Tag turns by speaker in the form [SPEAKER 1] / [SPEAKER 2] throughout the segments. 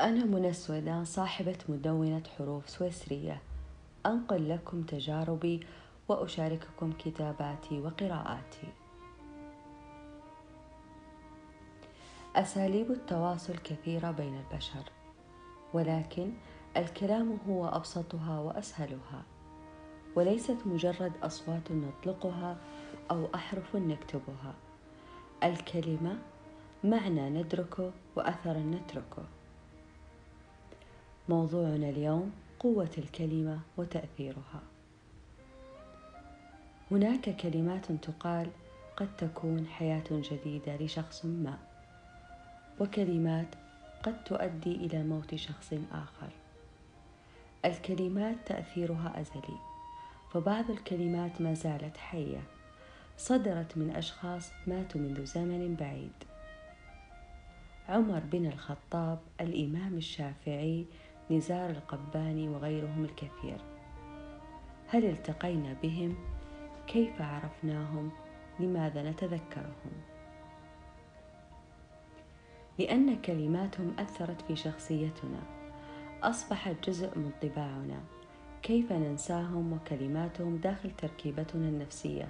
[SPEAKER 1] أنا منى السويدان صاحبة مدونة حروف سويسرية. أنقل لكم تجاربي وأشارككم كتاباتي وقراءاتي. أساليب التواصل كثيرة بين البشر ولكن الكلام هو أبسطها وأسهلها وليست مجرد أصوات نطلقها أو أحرف نكتبها. الكلمة معنى ندركه وأثرا نتركه. موضوعنا اليوم قوة الكلمة وتأثيرها. هناك كلمات تقال قد تكون حياة جديدة لشخص ما، وكلمات قد تؤدي إلى موت شخص آخر. الكلمات تأثيرها أزلي، فبعض الكلمات ما زالت حية، صدرت من أشخاص ماتوا منذ زمن بعيد. عمر بن الخطاب الإمام الشافعي نزار القباني وغيرهم الكثير. هل التقينا بهم؟ كيف عرفناهم؟ لماذا نتذكرهم؟ لأن كلماتهم أثرت في شخصيتنا. اصبحت جزء من طباعنا. كيف ننساهم وكلماتهم داخل تركيبتنا النفسية؟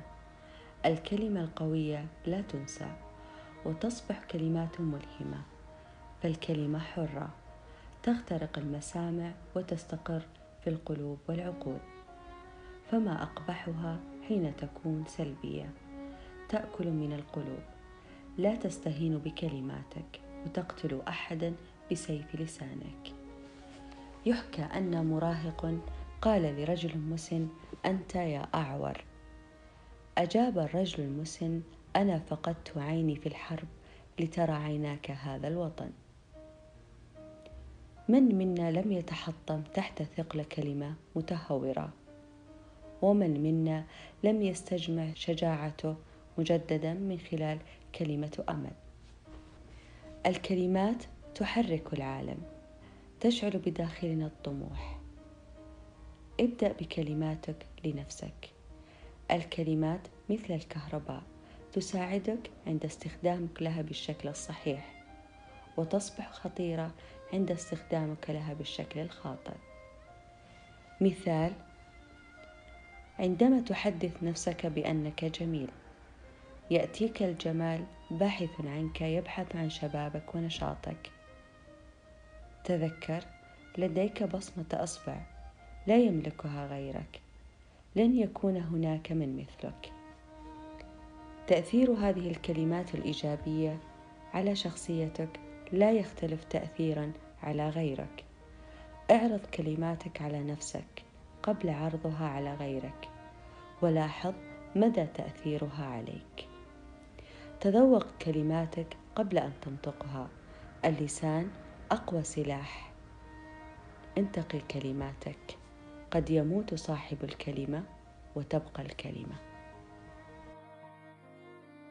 [SPEAKER 1] الكلمة القوية لا تنسى وتصبح كلمات ملهمة. فالكلمة حرة. تخترق المسامع وتستقر في القلوب والعقول فما أقبحها حين تكون سلبية. تأكل من القلوب. لا تستهين بكلماتك وتقتل احدا بسيف لسانك. يحكى أن مراهق قال لرجل مسن أنت يا أعور. أجاب الرجل المسن أنا فقدت عيني في الحرب لترى عيناك هذا الوطن. من منا لم يتحطم تحت ثقل كلمة متهورة؟ ومن منا لم يستجمع شجاعته مجددا من خلال كلمة أمل؟ الكلمات تحرك العالم تشعل بداخلنا الطموح. ابدأ بكلماتك لنفسك. الكلمات مثل الكهرباء تساعدك عند استخدامك لها بالشكل الصحيح وتصبح خطيرة عند استخدامك لها بالشكل الخاطئ. مثال عندما تحدث نفسك بأنك جميل يأتيك الجمال باحث عنك يبحث عن شبابك ونشاطك. تذكر لديك بصمة أصبع لا يملكها غيرك لن يكون هناك من مثلك. تأثير هذه الكلمات الإيجابية على شخصيتك لا يختلف تأثيرا على غيرك. اعرض كلماتك على نفسك قبل عرضها على غيرك ولاحظ مدى تأثيرها عليك. تذوق كلماتك قبل أن تنطقها. اللسان أقوى سلاح. انتقي كلماتك. قد يموت صاحب الكلمة وتبقى الكلمة.